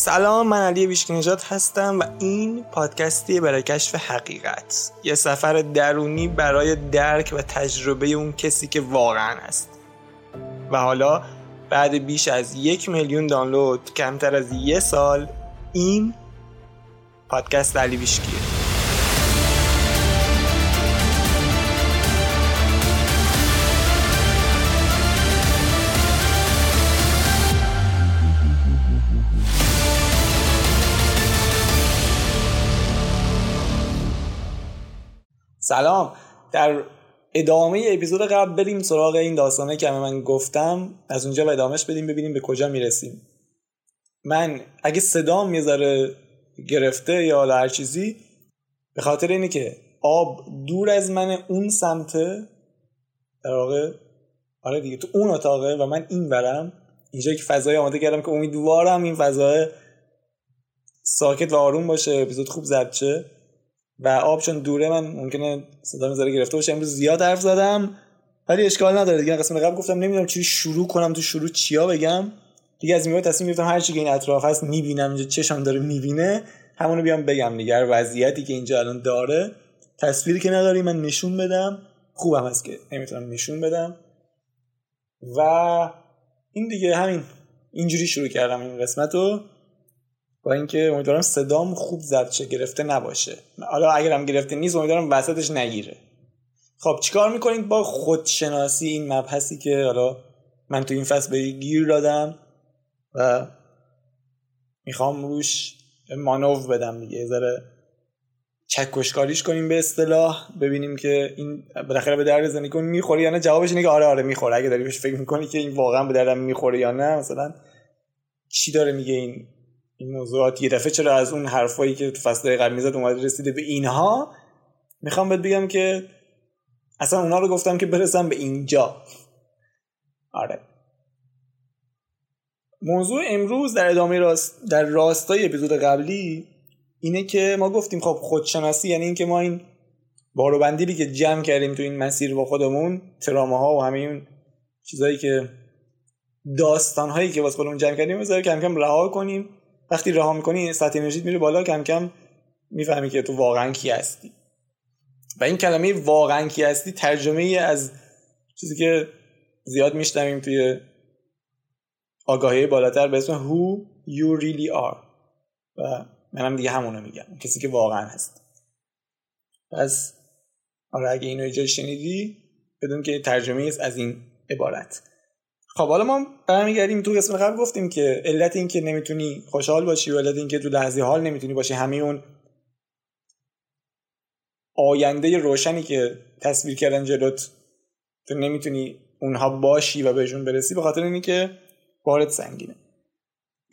سلام من علی ویشکی نجات هستم و این پادکستی برای کشف حقیقت. یه سفر درونی برای درک و تجربه اون کسی که واقعا هست. و حالا بعد بیش از یک میلیون دانلود کمتر از یه سال این پادکست علی ویشکیه سلام. در ادامه اپیزود قبل بریم سراغ این داستانه که من گفتم. از اونجا و ادامهش بدیم ببینیم به کجا می‌رسیم. من اگه صدام می‌ذاره گرفته یا هر چیزی به خاطر اینه که آب دور از من اون سمته در واقع آره دیگه تو اون اتاقه و من این برم اینجا که فضای آماده کردم که امیدوارم این فضای ساکت و آروم باشه اپیزود خوب ضبط شه. و آب چون دوره من ممکنه صدا می‌ذاره گرفته باشه. امروز زیاد حرف زدم ولی اشکال نداره دیگه. قسم قبل گفتم نمی‌دونم چی شروع کنم تو شروع چیا بگم. دیگه از این تصمیم گرفتم هر چی که این اطراف هست می‌بینم اینجا چشم داره می‌بینه همونو بیام بگم دیگه. وضعیتی که اینجا الان داره تصویری که نداری من نشون بدم. خوبم هست که نمی‌تونم نشون بدم. و این دیگه همین. اینجوری شروع کردم این قسمت رو با اینکه امیدوارم صدام خوب ضبط شه گرفته نباشه. حالا اگرم گرفته نیست امیدوارم وسطش نگیره. خب چیکار می‌کنید با خودشناسی این مبحثی که حالا من تو این فصل به گیر دادم و می‌خوام روش مانو بدم دیگه ذره چکشکاریش کنیم به اصطلاح ببینیم که این بالاخره به درد زندگی کن می‌خوره یا نه. جوابش اینه که آره آره می‌خوره. اگه داری بهش فکر می‌کنی که این واقعا به دردم می‌خوره یا نه مثلا چی داره میگه این این موضوعات یه دفعه چرا از اون حرفایی که تو فصل قبل می‌زد اومده رسیده به اینها؟ می‌خوام بهت بگم که اصلا اونا رو گفتم که برسم به اینجا. آره. موضوع امروز در ادامه راست در راستای اپیزود قبلی اینه که ما گفتیم خب خودشناسی یعنی اینکه ما این بارو بندیلی که جمع کردیم تو این مسیر با خودمون تراماها و همه این که داستانهایی که واسه خودمون جمع کردیم بذاره کم کم رها کنیم. وقتی رها می‌کنی سطح انرژیت میره بالا کم کم می‌فهمی که تو واقعا کی هستی. و این کلمه واقعا کی هستی ترجمه ای از چیزی که زیاد میشنویم توی آگاهی بالاتر به اسم who you really are. و منم دیگه همونو میگم کسی که واقعا هست. پس آره اگه اینو اینجا شنیدی بدون که ترجمه از این عبارت. خب حالا ما برمیگردیم تو قسم قبل گفتیم که علت این که نمی‌تونی خوشحال باشی و علت این که تو لحظه حال نمی‌تونی باشی همه اون آینده روشنی که تصویر کردن جلوت تو نمی‌تونی اونها باشی و بهشون برسی به خاطر اینی که بارت سنگینه.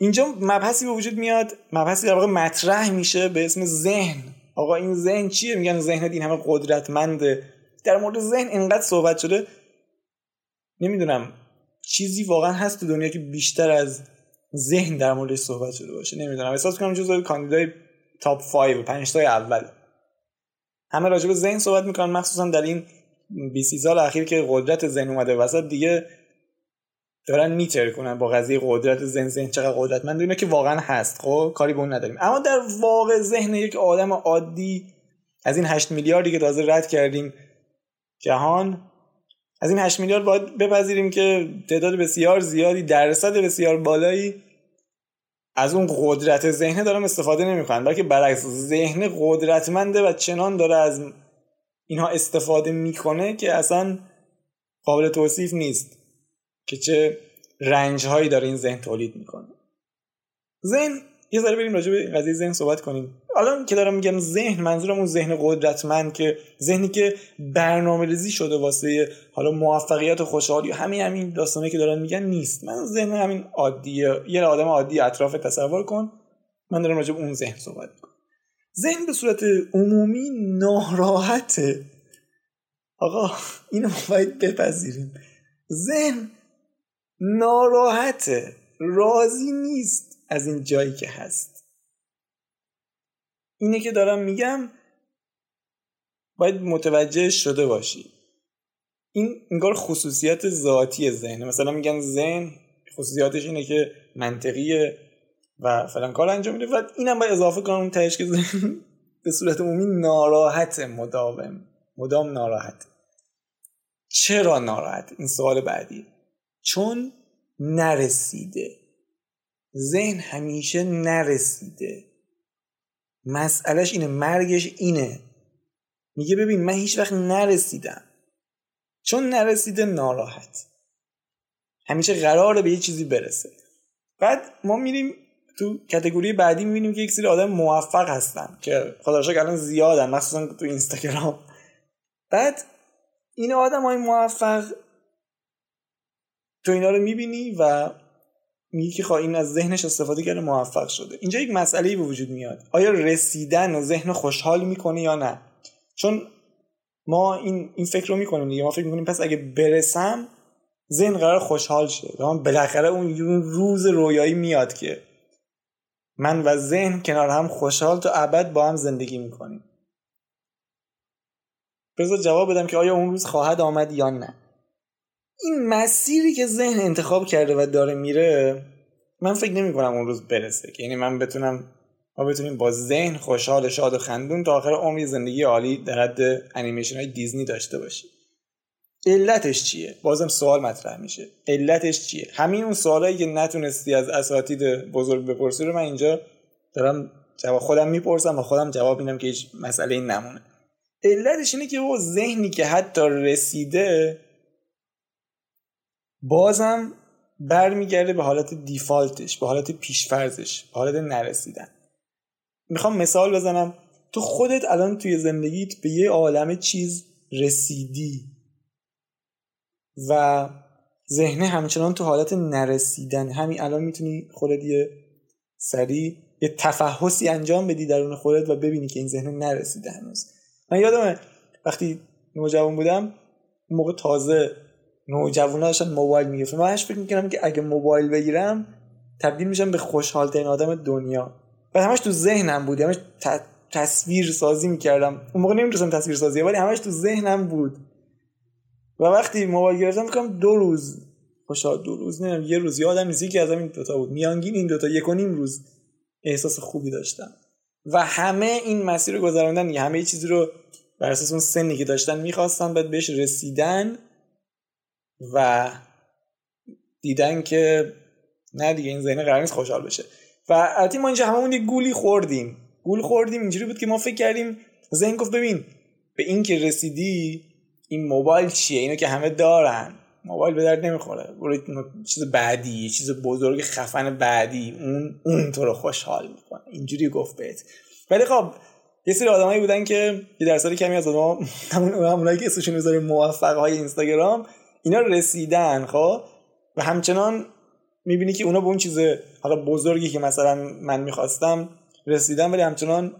اینجا مبحثی به وجود میاد مبحثی در واقع مطرح میشه به اسم ذهن. آقا این ذهن چیه؟ میگن ذهن این همه قدرتمنده. در مورد ذهن اینقدر صحبت شده نمی‌دونم. چیزی واقعا هست تو دنیا که بیشتر از ذهن در موردش صحبت شده باشه نمی‌دونم. احساس کنم جزو کاندیدای تاپ 5 5 تای اول. همه راجع به ذهن صحبت می‌کنن مخصوصا در این 20 سال اخیر که قدرت ذهن اومده وسط دیگه دارن میتر کنن با قضیه قدرت ذهن ذهن چقدر قدرتمند اینه که واقعا هست. خب کاری به اون نداریم. اما در واقع ذهن یک آدم عادی از این 8 میلیاردی که تازه رد کردیم جهان از این 8 میلیارد باید بپذیریم که تعداد بسیار زیادی درصد بسیار بالایی از اون قدرت ذهنه دارن استفاده نمی‌کنن. بلکه برعکس ذهن قدرتمنده و چنان داره از اینها استفاده می‌کنه که اصلا قابل توصیف نیست که چه رنج هایی داره این ذهن تولید می‌کنه. ذهن یه ذره بریم راجع به قضیه ذهن صحبت کنیم. الان که دارم میگم ذهن منظورم اون ذهن قدرتمند که ذهنی که برنامه ریزی شده واسه حالا موفقیت و خوشحالی همین همین داستانی که دارن میگن نیست. من ذهن همین عادیه یه آدم عادی اطراف تصور کن. من دارم راجع به اون ذهن صحبت می‌کنم. ذهن به صورت عمومی ناراحته. آقا اینو باید بپذیریم. ذهن ناراحته. راضی نیست. از این جایی که هست. اینه که دارم میگم باید متوجه شده باشی. این انگار خصوصیت ذاتی ذهنه مثلا میگن ذهن خصوصیاتش اینه که منطقیه و فلان کار انجام میده. و اینم باید اضافه کنم اون تهش که به صورت عمومی ناراحت مداوم. مدام ناراحت. چرا ناراحت؟ این سوال بعدی. چون نرسیده. ذهن همیشه نرسیده. مسئلهش اینه مرگش اینه. میگه ببین من هیچ وقت نرسیدم. چون نرسیده ناراحت. همیشه قراره به یه چیزی برسه. بعد ما میریم تو کتگوری بعدی می‌بینیم که یک سری آدم موفق هستن که خدا الان زیادن مخصوصا تو اینستاگرام. بعد این آدم های موفق تو اینا رو می‌بینی و میگی که خواهی این از ذهنش استفاده کرده موفق شده. اینجا یک مسئله به وجود میاد. آیا رسیدن ذهن خوشحال می‌کنه یا نه؟ چون ما این این فکر رو می‌کنیم دیگه. ما فکر می‌کنیم پس اگه برسم ذهن قرار خوشحال شه. و بالاخره اون روز رویایی میاد که من و ذهن کنار هم خوشحال تا ابد با هم زندگی می‌کنیم. بذار جواب بدم که آیا اون روز خواهد آمد یا نه. این مسیری که ذهن انتخاب کرده و داره میره من فکر نمی کنم اون روز برسه که. یعنی من بتونم ما بتونیم با ذهن خوشحال شاد و خندون تا آخر عمری زندگی عالی در حد انیمیشن های دیزنی داشته باشیم علتش چیه؟ بازم سوال مطرح میشه. علتش چیه؟ همین اون سوالایی که نتونستی از اساتید بزرگ بپرسی رو من اینجا دارم جواب خودم می‌پرسم و خودم جواب میدم که هیچ مسئله این نمونه. علتش اینه که او ذهنی که حتی رسیده بازم برمیگرده به حالت دیفالتش به حالت پیشفرزش به حالت نرسیدن. می‌خوام مثال بزنم. تو خودت الان توی زندگیت به یه عالم چیز رسیدی و ذهنه همچنان تو حالت نرسیدن. همین الان می‌تونی خودت یه سریع یه تفحصی انجام بدی درون خودت و ببینی که این ذهن نرسیده هنوز. من یادمه وقتی نوجوان بودم موقع تازه نوجوانا داشتن موبایل می‌گرفتن. من هش فکر می‌کنم که اگه موبایل بگیرم تبدیل میشم به خوشحال آدم دنیا. و همش تو ذهنم بود. همش تصویر سازی می‌کردم. اون موقع نمی‌تونستم تصویر سازی ولی همش تو ذهنم بود. و وقتی موبایل گرفتم می‌کنم دو روز. خوشحال دو روز نه یه روز. یادم نیست که از این دوتا بود. میانگین این دوتا یک و نیم روز احساس خوبی داشتم. و همه این مسیر رو گذراندن همه چیزی رو بر اساس اون سنی که داشتن می‌خواستن بعد بهش رسیدن و دیدن که نه دیگه این ذهن قرار نیست خوشحال بشه. و البته ما اینجا هممون یه گولی خوردیم. گول خوردیم اینجوری بود که ما فکر کردیم ذهن گفت ببین به این که رسیدی این موبایل چیه؟ اینو که همه دارن. موبایل به درد نمی‌خوره. چیز بعدی چیز بزرگ خفن بعدی اون اون تو رو خوشحال می‌کنه. اینجوری گفت بهت. ولی خب یه سری آدمایی بودن که یه درصد کمی از آدما همونایی که اسمشون می‌ذاریم موفق های اینستاگرام اینا رسیدن خب؟ و همچنان می‌بینی که اونا به اون چیز حالا بزرگی که مثلا من می‌خواستم رسیدن ولی همچنان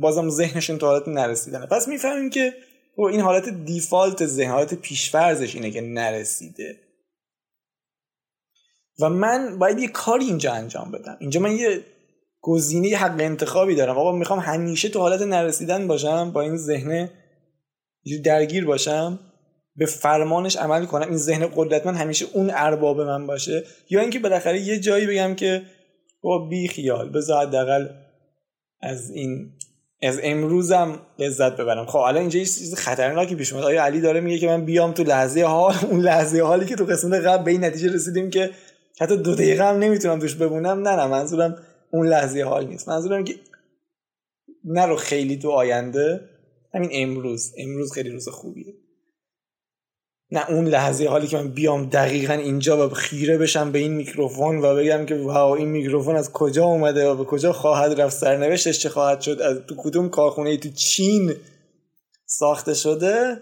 بازم ذهنشون تو حالت نرسیدن پس می‌فهمیم که این حالت دیفالت ذهن حالت پیشفرزش اینه که نرسیده. و من باید یه کاری اینجا انجام بدم. اینجا من یه گزینه حق انتخابی دارم. آقا می‌خوام همیشه تو حالت نرسیدن باشم با این ذهن درگیر باشم. به فرمانش عمل کنم. این ذهن قدرتمند همیشه اون ارباب من باشه. یا اینکه بالاخره یه جایی بگم که با بی خیال بذار حداقل از این از امروزم لذت ببرم. خب الان اینجا یه چیز خطرناکی پیش اومد آیا علی داره میگه که من بیام تو لحظه حال؟ اون لحظه حالی که تو قسمت قبل به این نتیجه رسیدیم که حتی دو دقیقه هم نمی‌تونم توش بمونم. نه نه منظورم اون لحظه حال نیست. منظورم که نرو خیلی تو آینده همین امروز. امروز خیلی روز خوبیه. نه اون لحظه حالی که من بیام دقیقا اینجا و خیره بشم به این میکروفون و بگم که واو این میکروفون از کجا اومده و به کجا خواهد رفت؟ سرنوشتش چه خواهد شد؟ از تو کدوم کارخونه تو چین ساخته شده؟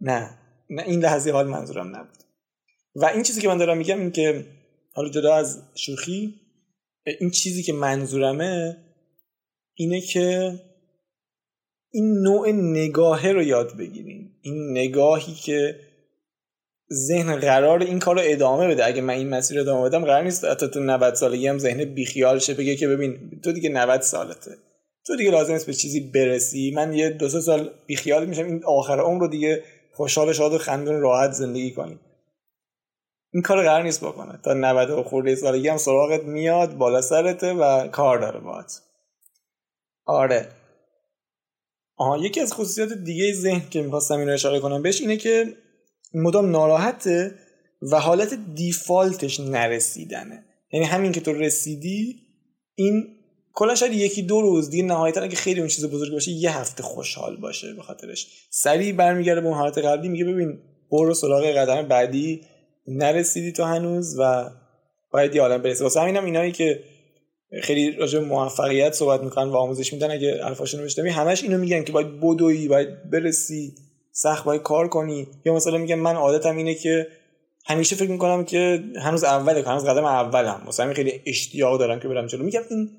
نه. نه این لحظه حال منظورم نبود. و این چیزی که من دارم میگم این که حالا جدا از شوخی این چیزی که منظورمه اینه که این نوع نگاهه رو یاد بگیریم. این نگاهی که ذهن قرار این کار رو ادامه بده. اگه من این مسیر ادامه بدم قرار نیست حتی تو 90 سالگی هم ذهن بیخیال شه بگه که ببین تو دیگه 90 سالته. تو دیگه لازم است به چیزی برسی. من یه دو سه سال بیخیال میشم این آخر عمر رو دیگه خوشحال شاد و خندون راحت زندگی کنیم. این کار قرار نیست بکنه. تا 90 خورده سالگی هم سراغت میاد بالا سرته و کار داره باهات. آره. آها یکی از خصوصیات دیگه ذهن که می‌خواستم این رو اشاره کنم بهش اینه که مدام ناراحته و حالت دیفالتش نرسیدنه. یعنی همین که تو رسیدی این کلا شاید یکی دو روز دیگه نهایتا اگه خیلی اون چیز بزرگ باشه یه هفته خوشحال باشه به خاطرش. سریع برمیگرده به اون حالت قبلی میگه ببین برو سراغ قدم بعدی نرسیدی تو هنوز و باید یه عالم برسی. واسه همینم اینایی که خیلی راجع موفقیت صحبت می‌کنن و آموزش میدن. اگه حرفاشون رو بشنوی همش اینو میگن که باید بدوی باید برسی سخت باید کار کنی. یا مثلا میگن من عادتم اینه که همیشه فکر می‌کنم که هنوز اوله هنوز قدم اولم. مثلا خیلی اشتیاق دارم که برم جلو. میگم این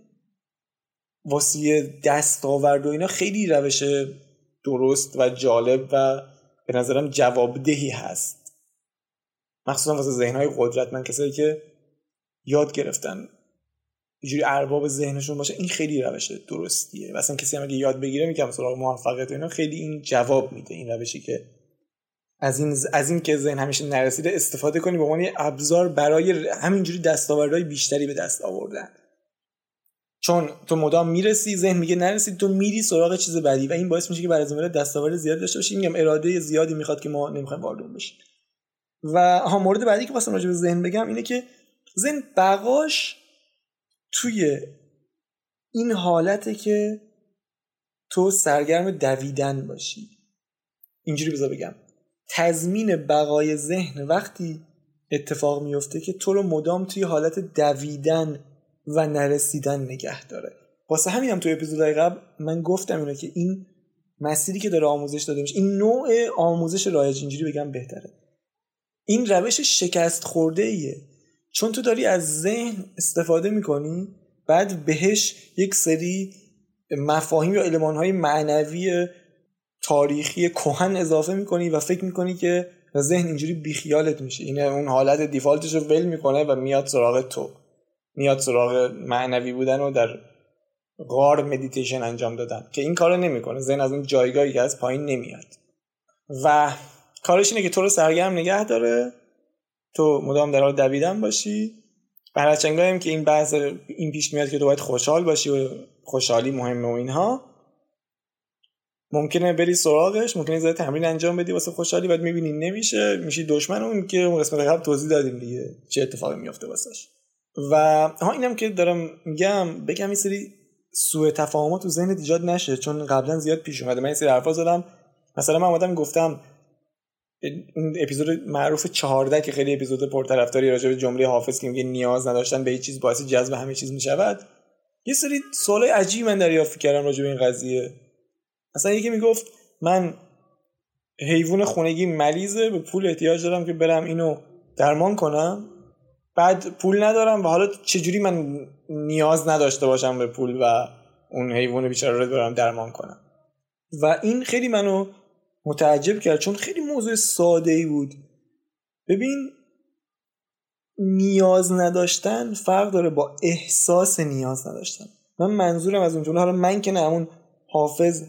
واسه دستاورد و اینا خیلی روش درست و جالب و به نظرم جوابدهی هست. مخصوصا واسه ذهنهای قدرتمند کسایی که یاد گرفتن. اینجوری ارباب ذهنشون باشه این خیلی روش درستیه. و اصلا کسی هم اگه یاد بگیره میگم سراغ موفقیت اینا خیلی این جواب میده این روشی که از این از این که ذهن همیشه نرسیده استفاده کنی به عنوان ابزار برای همینجوری دستاوردهای بیشتری به دست آوردن. چون تو مدام می‌رسی ذهن میگه نرسید تو میری سراغ چیز بعدی و این باعث میشه که برای زمینه دستاورد زیاد داشته باشی. میگم اراده زیادی می‌خواد که ما نمی‌خوایم وارد بشیم. و ها مورد بعدی که واسه راجع به ذهن بگم اینه که ذهن بقاش توی این حالته که تو سرگرم دویدن باشی. اینجوری بذار بگم. تضمین بقای ذهن وقتی اتفاق میفته که تو رو مدام توی حالت دویدن و نرسیدن نگه داره. واسه همین هم توی اپیزودهای قبل من گفتم اینو که این مسیری که داره آموزش داده میشه این نوع آموزش رایج اینجوری بگم بهتره. این روش شکست خورده ایه چون تو داری از ذهن استفاده می‌کنی بعد بهش یک سری مفاهیم یا علمانهای معنوی تاریخی کهن اضافه می‌کنی و فکر می‌کنی که ذهن اینجوری بیخیالت میشه. این اون حالت دیفالتش رو ول می‌کنه و میاد سراغ تو. میاد سراغ معنوی بودن و در غار مدیتیشن انجام دادن که این کارو نمی‌کنه. ذهن از اون جایگاهی که از پایین نمیاد. و کارش اینه که تو رو سرگرم نگه داره تو مدام در حال دویدن باشی. و هم که این بحث این پیش میاد که تو باید خوشحال باشی و خوشحالی مهمه و اینها. ممکنه بری سراغش ممکنه زیاد تمرین انجام بدی واسه خوشحالی بعد می‌بینی نمیشه میشی دشمن اون که اون قسمت قبل توضیح دادیم دیگه چه اتفاقی میفته واسش. و ها اینم که دارم میگم بگم این سری سوء تفاهمات تو ذهنت ایجاد نشه چون قبلا زیاد پیش اومده. من این سری حرفا زدم. مثلا من اومدم گفتم اون اپیزود معروف 14 که خیلی اپیزود پرطرفداری راجع به جمله حافظ که میگه نیاز نداشتن به هیچ چیز باعث جذب همه چیز می‌شود. یه سری سوالای عجیبی من دریافت کردم راجع به این قضیه. مثلا یکی می‌گفت من حیوان خونگی مریضه به پول احتیاج دارم که برم اینو درمان کنم. بعد پول ندارم و حالا چجوری من نیاز نداشته باشم به پول و اون حیوان بیچاره رو برم درمان کنم؟ و این خیلی منو متعجب کرد چون خیلی موضوع ساده ای بود. ببین نیاز نداشتن فرق داره با احساس نیاز نداشتن. من منظورم از اون جمله حالا من که نه اون حافظ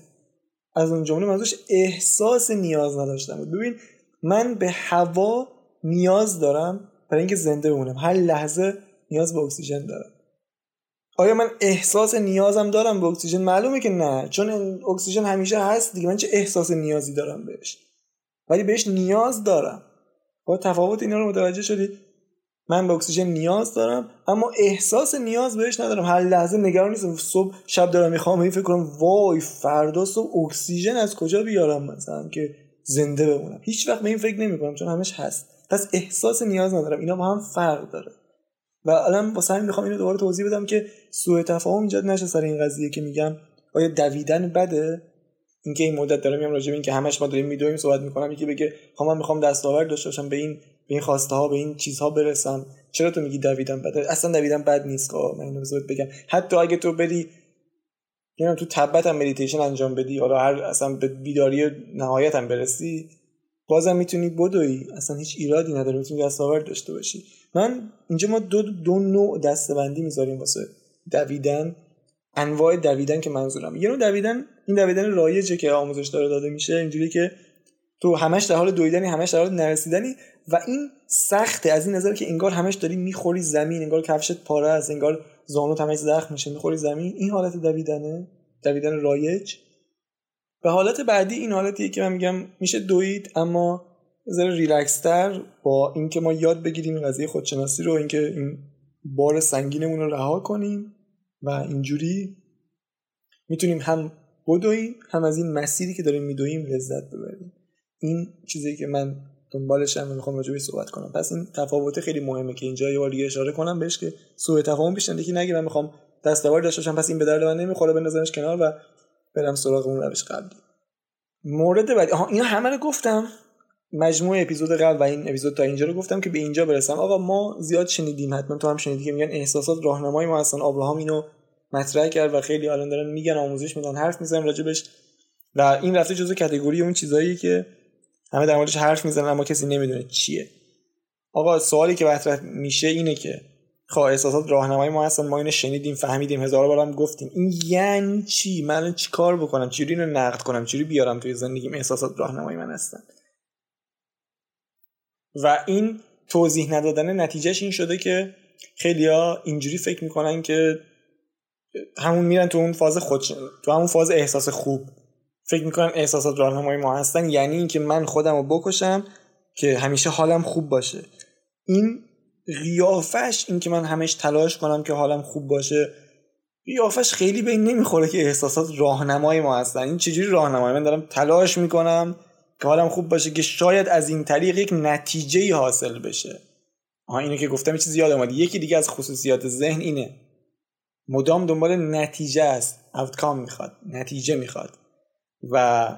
از اون جمله منظورش احساس نیاز نداشتن بود. ببین من به هوا نیاز دارم برای اینکه زنده بمونم. هر لحظه نیاز به اکسیژن دارم. آیا من احساس نیازم دارم به اکسیژن؟ معلومه که نه چون اکسیژن همیشه هست دیگه من چه احساس نیازی دارم بهش؟ ولی بهش نیاز دارم. با تفاوت اینا رو متوجه شدی؟ من به اکسیژن نیاز دارم اما احساس نیاز بهش ندارم. هر لحظه نگران نیستم. صبح شب دارم می‌خوام این فکر کنم وای فردا صبح اکسیژن از کجا بیارم مثلا که زنده بمونم؟ هیچ وقت به این فکر نمی‌کنم چون همش هست. پس احساس نیاز ندارم. اینا با هم فرق داره. و الان واسه همین می‌خوام اینو دوباره توضیح بدم که سوء تفاهم ایجاد نشه سر این قضیه که میگم. آیا دویدن بده؟ اینکه این مدت دارم میام راجع به اینکه همش ما داریم میدویم صحبت می‌کنم. یکی بگه خب من می‌خوام دستاورد داشته باشم به این به این خواسته ها به این چیزها برسم. چرا تو میگی دویدن بده؟ اصلا دویدن بد نیست که من اینو بگم. حتی اگه تو بری یعنی تو تبت هم مدیتیشن انجام بدی حالا هر اصلا به بیداری نهایت هم برسی بازم می‌تونی بدوی. اصلا هیچ ایرادی نداره. می‌تونی دستاورد داشته باشی. من اینجا ما دو, دو نوع دستبندی می‌ذاریم واسه دویدن. انواع دویدن که منظورم. یه نوع دویدن این دویدن رایجه که آموزش داره داده میشه. اینجوری که تو همش در حال دویدنی همش در حال نرسیدنی و این سخته. از این نظر که انگار همش داری می‌خوری زمین. انگار کفشت پاره است. انگار زانوت همش زخم میشه. می‌خوری زمین. این حالت دویدنه؟ دویدن رایج؟ به حالت بعدی این حالتیه که من میگم میشه دوید اما ذره ریلکس تر با اینکه ما یاد بگیریم قضیه خودشناسی رو اینکه این بار سنگینمون رو رها کنیم و اینجوری می‌تونیم هم بدویم هم از این مسیری که داریم میدویم لذت ببریم. این چیزی که من دنبالشم و می‌خوام راجع صحبت کنم. پس این تفاوت خیلی مهمه که اینجا یه بار دیگه اشاره کنم بهش که سوء تفاهم پیش که من می‌خوام دستاورد داشته باشم پس این به درد من نمی‌خوره بندازمش کنار و برم سراغ اون روش قبلی. مورد بعدی آها اینا همه رو گفتم. مجموع اپیزود قبل و این اپیزود تا اینجا رو گفتم که به اینجا برسم. آقا ما زیاد شنیدیم حتما تو هم شنیدی که میگن احساسات راهنمای ما هستن. ابراهام اینو مطرح کرد و خیلی الان دارن میگن آموزش میدن حرف می‌زنن راجبش و این رفته جزو کاتگوری اون چیزایی که همه در موردش حرف می‌زنن اما کسی نمی‌دونه چیه. آقا سوالی که مطرح میشه اینه که خب احساسات راهنمای ما هستن ما اینو شنیدیم فهمیدیم هزار بارم گفتیم. این یعنی چی؟ من چی کار بکنم؟ چجوری اینو نقد کنم؟ چجوری بیارم توی زندگیم؟ احساسات راهنمای من هستن. و این توضیح ندادن نتیجهش این شده که خیلیا اینجوری فکر می‌کنن که همون میرن تو اون فاز خود تو همون فاز احساس خوب. فکر می‌کنن احساسات راهنمای ما هستن یعنی اینکه من خودم رو بکشم که همیشه حالم خوب باشه. این قیافش این که من همش تلاش کنم که حالم خوب باشه قیافش خیلی به این نمی‌خوره که احساسات راهنمای ما هستن. این چجوری راهنمای؟ من دارم تلاش می‌کنم که حالم خوب باشه که شاید از این طریق یک نتیجه حاصل بشه. آها اینو که گفتم چیزی یاد اومد. یکی دیگه از خصوصیات ذهن اینه. مدام دنبال نتیجه است. اوتکام می‌خواد نتیجه می‌خواد. و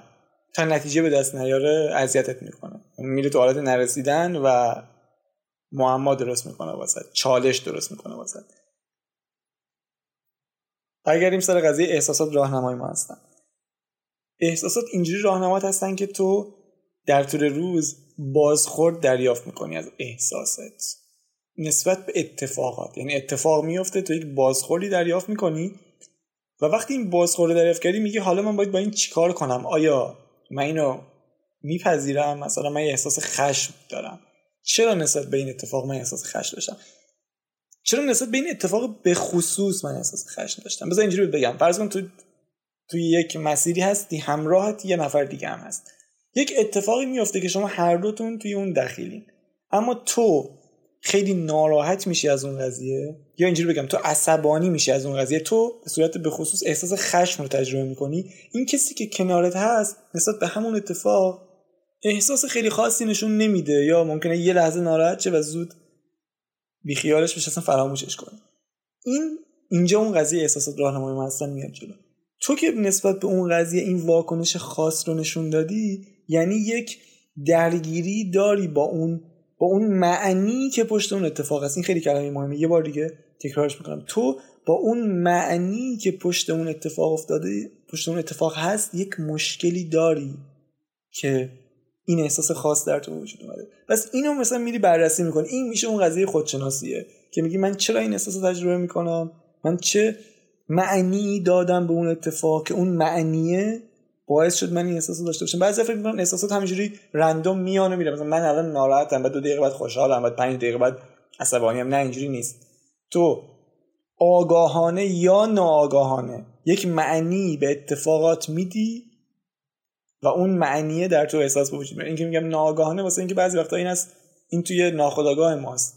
تا نتیجه به دست نیاره اذیتت می‌کنه. میره تو حالت نرسیدن و معما درست می‌کنه واسه چالش درست می‌کنه واسه. این سر قضیه احساسات راهنمای ما هستن. احساسات اینجوری راهنمات هستن که تو در طول روز بازخورد دریافت می‌کنی از احساست. نسبت به اتفاقات یعنی اتفاق میفته تو یک بازخوردی دریافت می‌کنی و وقتی این بازخورد دریافت کردی میگی حالا من باید با این چیکار کنم؟ آیا من اینو میپذیرم؟ مثلا من احساس خشم دارم. چرا نسبت به این اتفاق من احساس خشم داشتم؟ چرا نسبت به این اتفاق به خصوص من احساس خشم داشتم؟ بذار اینجوری بگم. فرض کن تو توی یک مسیری هستی همراهت یه نفر دیگه هم هست. یک اتفاقی میفته که شما هر دوتون توی اون دخیلین. اما تو خیلی ناراحت میشی از اون قضیه؟ یا اینجوری بگم تو عصبانی میشی از اون قضیه؟ تو به صورت به خصوص احساس خشم رو تجربه می‌کنی؟ این کسی که کنارت هست نسبت به همون اتفاق احساس خیلی خاصی نشون نمیده. یا ممکنه یه لحظه ناراحت شه و زود بیخیالش بشه اصلا فراموشش کنه. این اینجا اون قضیه احساسات راهنمای ما هستن میاد جلو. تو که نسبت به اون قضیه این واکنش خاص رو نشون دادی یعنی یک درگیری داری با اون با اون معنی که پشت اون اتفاق هست. این خیلی کلمه مهمه. یه بار دیگه تکرارش می‌کنم. تو با اون معنی که پشت اون اتفاق افتاده پشت اون اتفاق هست یک مشکلی داری که این احساس خاص در تو وجود اومده. پس اینو مثلا میری بررسی می‌کنی. این میشه اون قضیه خودشناسیه که میگی من چرا این احساس تجربه می‌کنم؟ من چه معنی دادم به اون اتفاق که اون معنیه باعث شد من این احساس داشته باشم؟ بعضی فکر می‌کنن احساسات همینجوری رندوم میانه میره. مثلا من الان ناراحتم بعد دو دقیقه بعد خوشحالم بعد پنج دقیقه بعد عصبانی نه اینجوری نیست. تو آگاهانه یا ناآگاهانه یک معنی به اتفاقات میدی و اون معنیه در تو احساس به وجود میاد این که میگم ناآگاهانه واسه اینکه بعضی وقتا این است این توی ناخودآگاه ماست.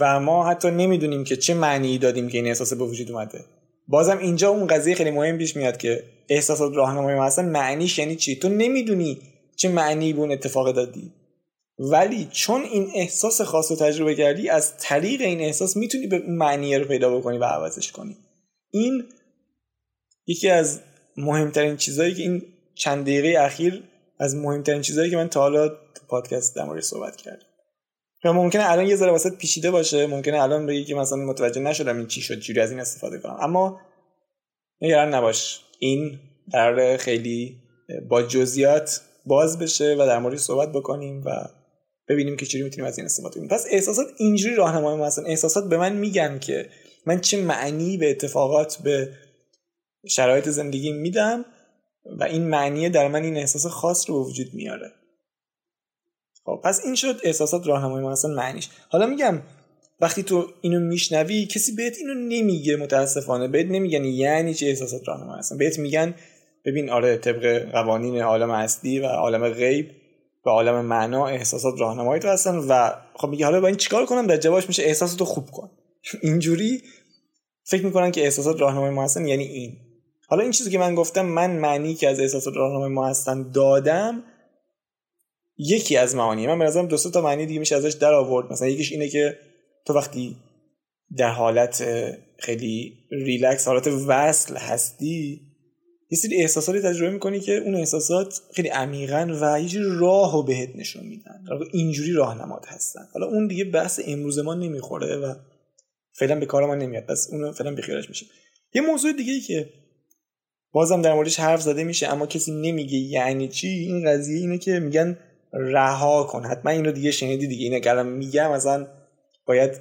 و ما حتی نمی‌دونیم که چه معنی دادیم که این احساس به وجود اومده. بازم اینجا اون قضیه خیلی مهم پیش میاد که احساسات راهنمای ما هستن. معنیش یعنی چی؟ تو نمی‌دونی چه معنی به اون اتفاق دادی. ولی چون این احساس خاص رو تجربه کردی از طریق این احساس می‌تونی به معنی رو پیدا بکنی و عوضش کنی. این یکی از مهمترین چیزهایی که این چند دقیقه اخیر از مهمترین چیزهایی که من تا حالا تو پادکست در صحبت کردم. و ممکنه الان یه ذره واسط پیچیده باشه ممکنه الان بگی که مثلا متوجه نشدم این چی شد جوری از این استفاده کنم. اما نگران نباش این در خیلی با جزئیات باز بشه و در مورد صحبت بکنیم و ببینیم که چجوری می‌تونیم از این استفاده کنیم. پس احساسات اینجوری راهنمای ما هستن. احساسات به من میگن که من چه معنی به اتفاقات به شرایط زندگی میدم و این معنی در من این احساس خاص رو وجود میاره. خب پس این شد احساسات راهنمای ما اصلا معنیش. حالا میگم وقتی تو اینو میشنوی کسی بهت اینو نمیگه متاسفانه. بهت نمیگن یعنی چه احساسات راهنمایی هستن. بهت میگن ببین آره طبق قوانین عالم اصلی و عالم غیب و عالم معنا احساسات راهنمایی تو هستن و خب میگه حالا با این چیکار کنم؟ در جوابش میشه احساساتو خوب کن. اینجوری فکر می‌کنن که احساسات راهنمای ما هستن یعنی این. حالا این چیزی که من گفتم من معنی که از احساسات راهنمای ما هستن دادم یکی از معانی. من به دو تا معنی دیگه میشه ازش در آورد. مثلا یکیش اینه که تو وقتی در حالت خیلی ریلکس حالت وصل هستی یه سری احساساتی تجربه می‌کنی که اون احساسات خیلی عمیقا و یه راه رو بهت نشون میدن. اینجوری راهنمات هستن. حالا اون دیگه بحث امروز ما نمی‌خوره و فعلا به کار ما نمیاد. پس اون فعلا بیخیالش میشه یه موضوع دیگه ای که بازم در موردش حرف زده میشه اما کسی نمیگه یعنی چی؟ این قضیه اینه که میگن رها کن. حتما اینو دیگه شنیدی دیگه. اینه که میگم مثلا باید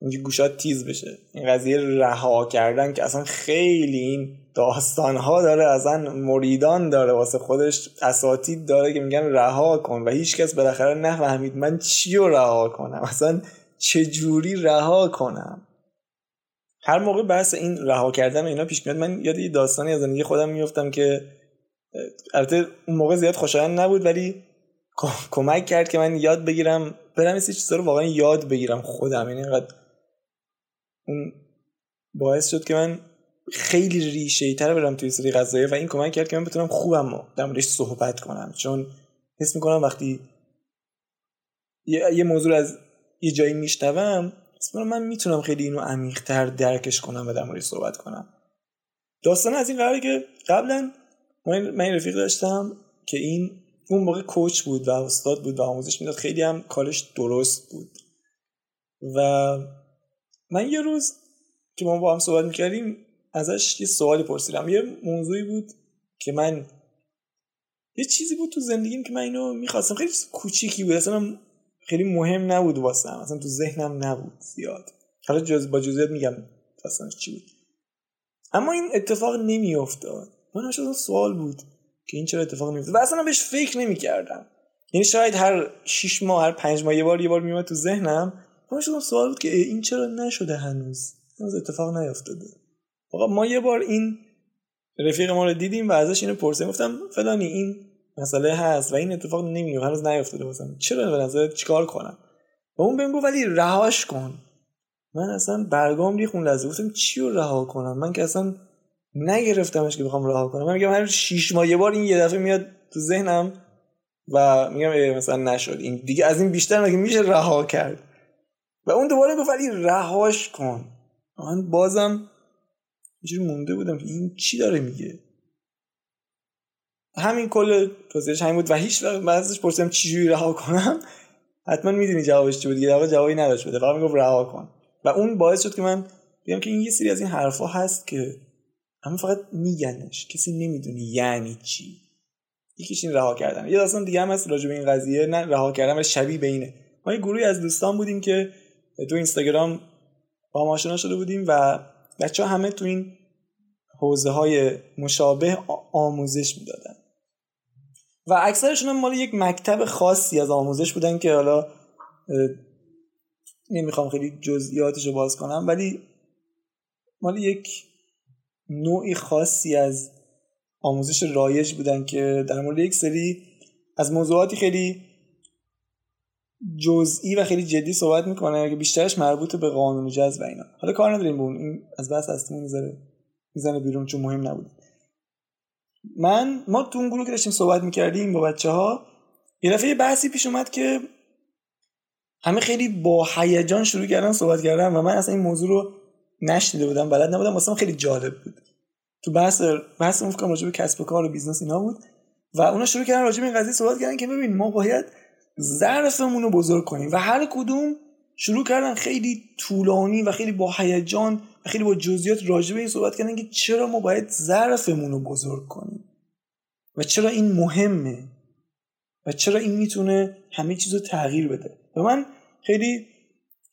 اینکه گوشات تیز بشه. این قضیه رها کردن که اصلا خیلی این داستان ها داره اصلا مریدان داره واسه خودش اساتید داره که میگن رها کن و هیچکس بالاخره نفهمید من چی رو رها کنم. اصلا چجوری رها کنم؟ هر موقع بحث این رها کردن و اینا پیش میاد من یاد یه داستانی از زندگی خودم میفتم که البته اون موقع زیاد خوشایند نبود ولی کمک کرد که من یاد بگیرم برم این چیزا رو واقعا یاد بگیرم خودم. یعنی اینقدر اون باعث شد که من خیلی ریشه تر برم توی سری قضایه و این کمک کرد که من بتونم خوبم در موردش صحبت کنم. چون حس می‌کنم وقتی یه, موضوع از یه جایی میشنوم من می‌تونم خیلی اینو عمیقتر درکش کنم و در موردش صحبت کنم. داستان از این قراره که قبلا من رفیق داشتم که این اون موقع کوچ بود و استاد بود و آموزش می‌داد. خیلی هم کارش درست بود. و من یه روز که ما با هم صحبت می‌کردیم ازش یه سوالی پرسیدم. یه موضوعی بود که من یه چیزی بود تو زندگیم که من اینو می‌خواستم. خیلی کوچیکی بود. اصلا خیلی مهم نبود واسم اصلا تو ذهنم نبود زیاد. حالا جز با جزئیات میگم داستانش چی بود. اما این اتفاق نمیافتاد. من شد سوال بود که این چرا اتفاق نمیفته و اصلا بهش فکر نمی‌کردم. یعنی شاید هر 6 ماه هر 5 ماه یه بار یه بار میومد تو ذهنم. من سوال بود که این چرا نشده هنوز؟ هنوز اتفاق نیافتاده آقا ما یه بار این رفیق ما رو دیدیم و ازش اینو پرسیدم گفتم فلانی این مسئله هست و این اتفاق نمیفته هنوز نیافتاده واسم چرا به نظر چیکار کنم؟ و اون بهم گفت ولی رهاش کن. من اصلا برگام ریخون لحظه. گفتم چی رو رها کنم؟ من که اصلا نگرفتمش که بخوام رها کنم. من میگم هر شیش ماه یه بار این یه دفعه میاد تو ذهنم و میگم مثلا نشد. این دیگه از این بیشتر مگه میشه رها کرد؟ و اون دوباره گفت ولی رهاش کن. من بازم اینجوری مونده بودم این چی داره میگه؟ همین کل توضیحش همین بود و هیچ وقت بعدش پرسیدم چجوری رها کنم. حتما می‌دونی جوابش چی بود دیگه. جوابی نداشت بده. فقط می‌گفت رها کن. و اون باعث شد که من بگم که این یه سری از این حرفا هست که همه فقط میگنش. کسی نمی‌دونی یعنی چی. یکیش این رها کردن. یه داستان دیگه هم هست راجع به این قضیه. نه رها کردن ولی شبیه به اینه. ما یه گروهی از دوستان بودیم که تو اینستاگرام با ما آشنا شده بودیم و بچه همه تو این حوزه های مشابه آموزش می‌دادن. و اکثرشون هم مال یک مکتب خاصی از آموزش بودن که حالا نمی‌خوام خیلی جزئیاتش رو باز کنم ولی مال یک نوعی خاصی از آموزش رایج بودن که در مورد یک سری از موضوعاتی خیلی جزئی و خیلی جدی صحبت می‌کنه که بیشترش مربوط به قانون جذب و اینا. حالا کار نداریم بون این از بس هستمون می‌ذاره می‌زنه بیرون چون مهم نبود من ما تو اون گروه که داشتیم صحبت می‌کردیم با بچه ها یه دفعه بحثی پیش اومد که همه خیلی با هیجان شروع کردن صحبت کردن و من اصلا این موضوع رو نشنیده بودم بلد نبودم واسه خیلی جالب بود. تو بحث بحث اون فکر به کسب و کار و بیزنس اینا بود و اونا شروع کردن راجع به این قضیه صحبت کردن که ببین ما باید ظرفمون رو بزرگ کنیم و هر کدوم شروع کردن خیلی طولانی و خیلی با هیجان خیلی با جزئیات راجع به این صحبت کردن که چرا ما باید ظرفمون رو بزرگ کنیم؟ و چرا این مهمه؟ و چرا این می‌تونه همه چیز رو تغییر بده؟ و من خیلی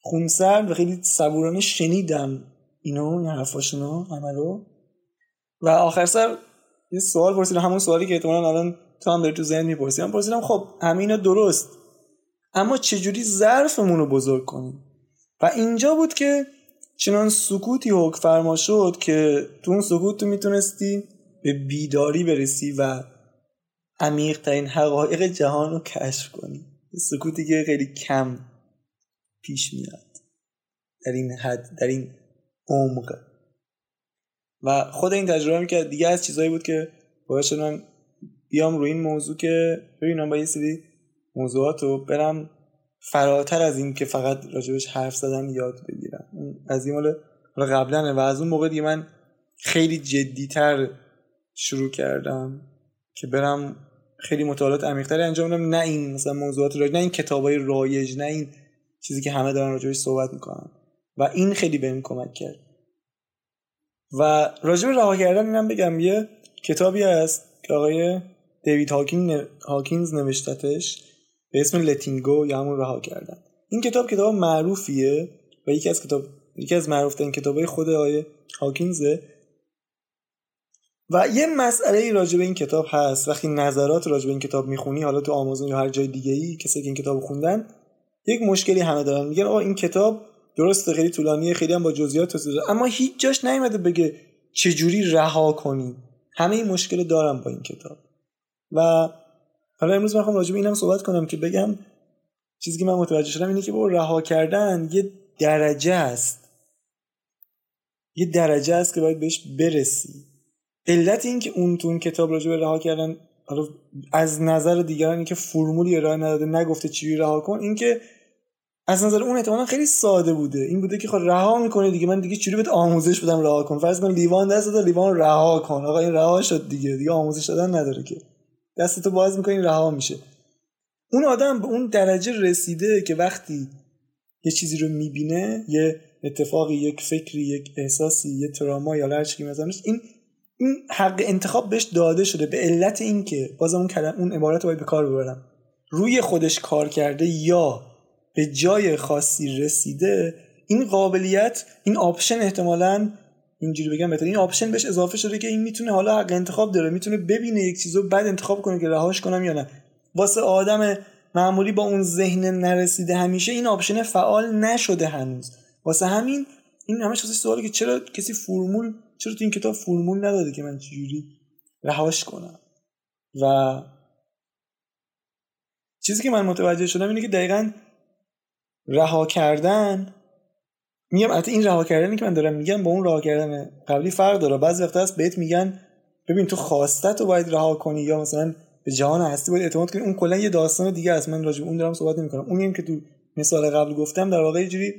خونسرد و خیلی صبورانه شنیدم اینو این حرفاشونو همه رو. و آخر سر یه سوال پرسیدم همون سوالی که احتمالا الان تو هم داری تو ذهن می‌پرسی. من پرسیدم خب همه اینا درست اما چجوری ظرفمون رو بزرگ کنیم؟ و اینجا بود که چنان سکوتی حکم فرما شد که تو اون سکوت تو می‌تونستی به بیداری برسی و عمیق ترین حقایق جهان رو کشف کنی. سکوتی که خیلی کم پیش میاد. در این حد در این عمق. و خود این تجربه می‌کرد دیگه از چیزهایی بود که باید شدم بیام روی این موضوع که ببینم با یه سری موضوعات رو برم فراتر از این که فقط راجبش حرف زدن یاد بگیرم. از این مال قبلا و از اون موقع دیگه من خیلی جدیتر شروع کردم که برم خیلی مطالعات عمیق‌تری انجام بدم. نه این مثلا موضوعات رایج نه این کتابای رایج نه این چیزی که همه دارن راجبش صحبت می‌کنن. و این خیلی بهم کمک کرد. و راجب رها کردن اینم بگم یه کتابی هست که آقای دیوید هاکین هاکینز نوشتتش. به اسم لتینگو یا همون رها کردن. این کتاب کتاب معروفیه و یکی از کتاب یکی از معروف ترین کتابای خود آقای هاکینزه و یه مسئله راجع به این کتاب هست. وقتی نظرات راجع به این کتاب می‌خونی حالا تو آمازون یا هر جای دیگه ای کسی که این کتاب خوندن یک مشکلی همه دارن. میگن آقا این کتاب درسته خیلی طولانیه خیلی هم با جزئیات توضیح اما هیچ جاش نیومده بگه چجوری رها کنی همه این مشکل دارم با این کتاب. و حالا امروز می‌خوام راجع به اینم صحبت کنم که بگم چیزی که من متوجه شدم اینه که با رها کردن یه درجه است. یه درجه است که باید بهش برسی. علت این که اون تو اون کتاب راجع به رها کردن از نظر دیگران این که فرمولی ارائه نداده نگفته چی رها کن این که از نظر اون احتمالا خیلی ساده بوده. این بوده که خب رها می‌کنه دیگه من دیگه چوری بهت آموزش بدم رها کن؟ فرض کن لیوان دست داد لیوان رها کن. آقا این رها شد دیگه دیگه آموزش دادن نداره که. دستتو باز می‌کنی رها میشه. اون آدم به اون درجه رسیده که وقتی یه چیزی رو می‌بینه یه اتفاقی یک فکری یک احساسی یه تراما یا هر چیزی مثلا این این حق انتخاب بهش داده شده به علت اینکه بازم اون کلم اون عبارت رو باید به کار ببرم. روی خودش کار کرده یا به جای خاصی رسیده این قابلیت این آپشن احتمالا اینجوری بگم بهتر. این آپشن بهش اضافه شده که این می‌تونه حالا حق انتخاب داره می‌تونه ببینه یک چیزو بعد انتخاب کنه که رهاش کنم یا نه. واسه آدم معمولی با اون ذهن نرسیده همیشه این آپشن فعال نشده هنوز. واسه همین این همش واسه سوالی که چرا کسی فرمول چرا تو این کتاب فرمول نداده که من چجوری رهاش کنم؟ و چیزی که من متوجه شدم اینه که دقیقا رها کردن میگم البته این رها کردنی که من دارم میگم با اون رها کردن قبلی فرق داره. بعضی وقتا هست بهت میگن ببین تو خواستت رو باید رها کنی یا مثلا به جهان هستی باید اعتماد کنی. اون کلا یه داستان دیگه است. من راجع اون دارم صحبت نمی‌کنم. اونی که تو مثال قبل گفتم در واقع جوری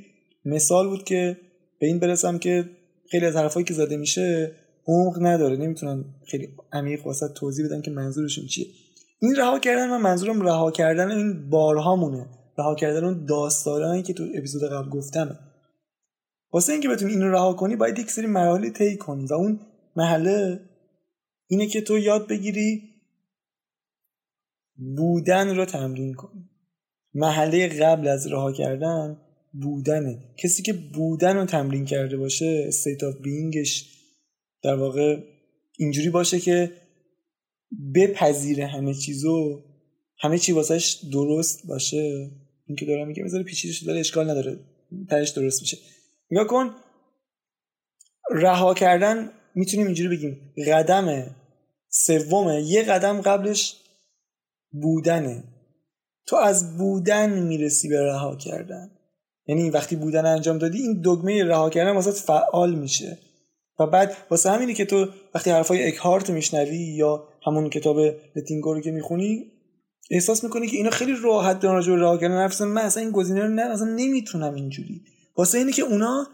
مثال بود که به این برسم که خیلی از حرفایی که زده میشه عمق نداره. نمی‌تونن خیلی عمیق واسه توضیح بدن که منظورشون چیه. این رها کردن من منظورم رها کردن این بارهامونه. رها کردن اون داستانایی که تو اپیزود قبل گفتم. واسه اینکه بتونی اینو رها کنی باید یک سری مراحلی طی کنی. و اون محله اینه که تو یاد بگیری بودن رو تمرین کنی. محله قبل از رها کردن بودنه. کسی که بودن رو تمرین کرده باشه state of beingش در واقع اینجوری باشه که بپذیره همه چیزو همه چی واسهش درست باشه. این که دارم میگه بذاره پیچیدش داره اشکال نداره ترش درست میشه. نگاه کن رها کردن می‌تونیم اینجوری بگیم قدم سومه. یه قدم قبلش بودنه. تو از بودن می‌رسی به رها کردن. یعنی وقتی بودن انجام دادی این دگمه رها کردن واسه فعال میشه. و بعد واسه همینه که تو وقتی حرفای اکهارت میشنوی یا همون کتاب لتینگو رو که می‌خونی احساس می‌کنی که اینا خیلی راحت دارن راجع به رها کردن حرف من اصلا این گزینه رو نه اصلا نمی‌تونم اینجوری واسه اینه که اونا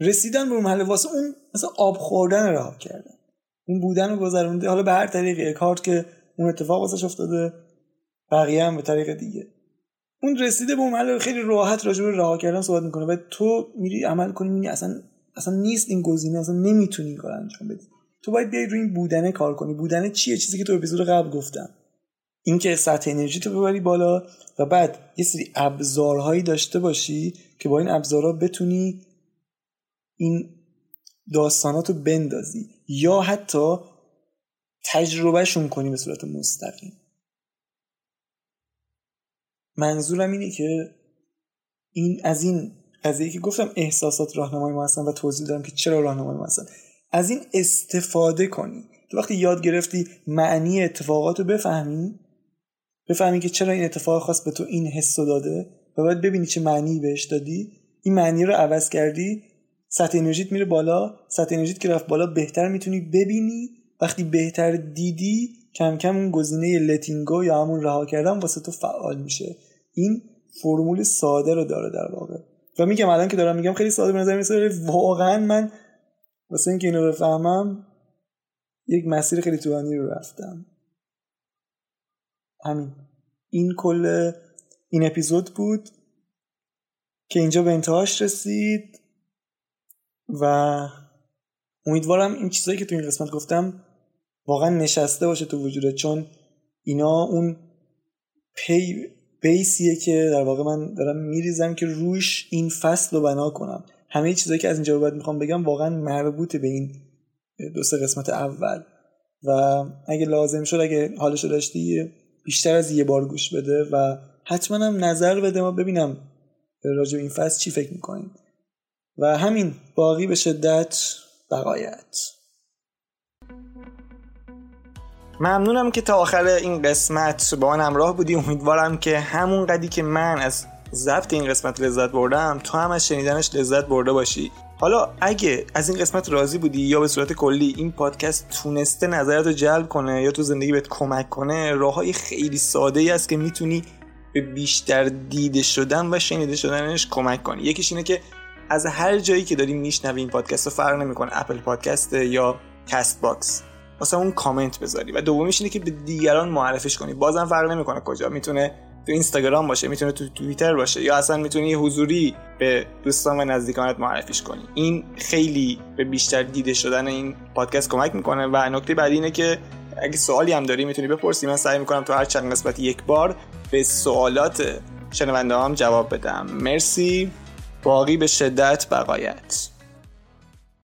رسیدن به محل واسه اون مثلا آب خوردن راه کردن. اون بودن رو گذرونده حالا به هر طریقی کارت که اون اتفاق واسش افتاده بقیه هم به طریق دیگه. اون رسیده به اون خیلی راحت راجع به رها کردن صحبت می‌کنه. و تو میری عمل کنی میگی اصلا اصلا نیست این گزینه اصلا نمی‌تونی این کار انجام بدی. تو باید بیای روی این بودنه کار کنی. بودنه چیه؟ چیزی که تو اپیزود قبل گفتم. اینکه سطح انرژی تو ببری بالا و بعد یه سری ابزارهایی داشته باشی که با این ابزارها بتونی این داستانات رو بندازی یا حتی تجربهشون کنی به صورت مستقیم. منظورم اینه که این از این قضیه که گفتم احساسات راهنمای ما هستن و توضیح دارم که چرا راهنمای ما هستن. از این استفاده کنی. تو وقتی یاد گرفتی معنی اتفاقات رو بفهمی بفهمی که چرا این اتفاق خاص به تو این حس داده و باید ببینی چه معنی بهش دادی. این معنی رو عوض کردی سطح انرژیت میره بالا سطح انرژیت که رفت بالا بهتر می‌تونی ببینی. وقتی بهتر دیدی کم کم اون گزینه لتینگو یا همون رها کردن واسه تو فعال میشه. این فرمول ساده رو داره در واقع. و میگم الان که دارم میگم خیلی ساده به نظر میسه واقعا من واسه اینکه اینو بفهمم یک مسیر خیلی طولانی رو رفتم. همین. این کل این اپیزود بود که اینجا به انتهاش رسید و امیدوارم این چیزایی که تو این قسمت گفتم واقعا نشسته باشه تو وجودت چون اینا اون پی بیسیه که در واقع من دارم میریزم که روش این فصل رو بنا کنم. همه چیزایی که از اینجا بعد می‌خوام بگم واقعا مربوط به این دو سه قسمت اول. و اگه لازم شد اگه حالشو داشتی بیشتر از یه بار گوش بده و حتما هم نظر بده ما ببینم راجع این فصل چی فکر می‌کنیم. و همین باقی به شدت بقایت. ممنونم که تا آخر این قسمت با من همراه بودی. امیدوارم که همون قدی که من از ضبط این قسمت لذت بردم تو هم از شنیدنش لذت برده باشی. حالا اگه از این قسمت راضی بودی یا به صورت کلی این پادکست تونسته نظرت رو جلب کنه یا تو زندگی بهت کمک کنه راه های خیلی ساده ای است که می‌تونی به بیشتر دیده شدن و شنیده شدنش کمک کنی. یکیش اینه که از هر جایی که داری میشنوی این پادکست رو فرق نمی‌کنه اپل پادکست یا کست باکس. واسه اون کامنت بذاری. و دومیش اینه که به دیگران معرفش کنی. بازم فرق نمی‌کنه کجا. می‌تونه تو اینستاگرام باشه می‌تونه تو توییتر باشه یا اصلا می‌تونی حضوری به دوستان و نزدیکانت معرفیش کنی. این خیلی به بیشتر دیده شدن این پادکست کمک می‌کنه. و نکته بعدی اینه که اگه سوالی هم داری می‌تونی بپرسی من سعی می‌کنم تو هر چند قسمت یک بار به سوالات شنونده هم جواب بدم. مرسی. باقی به شدت بقایت.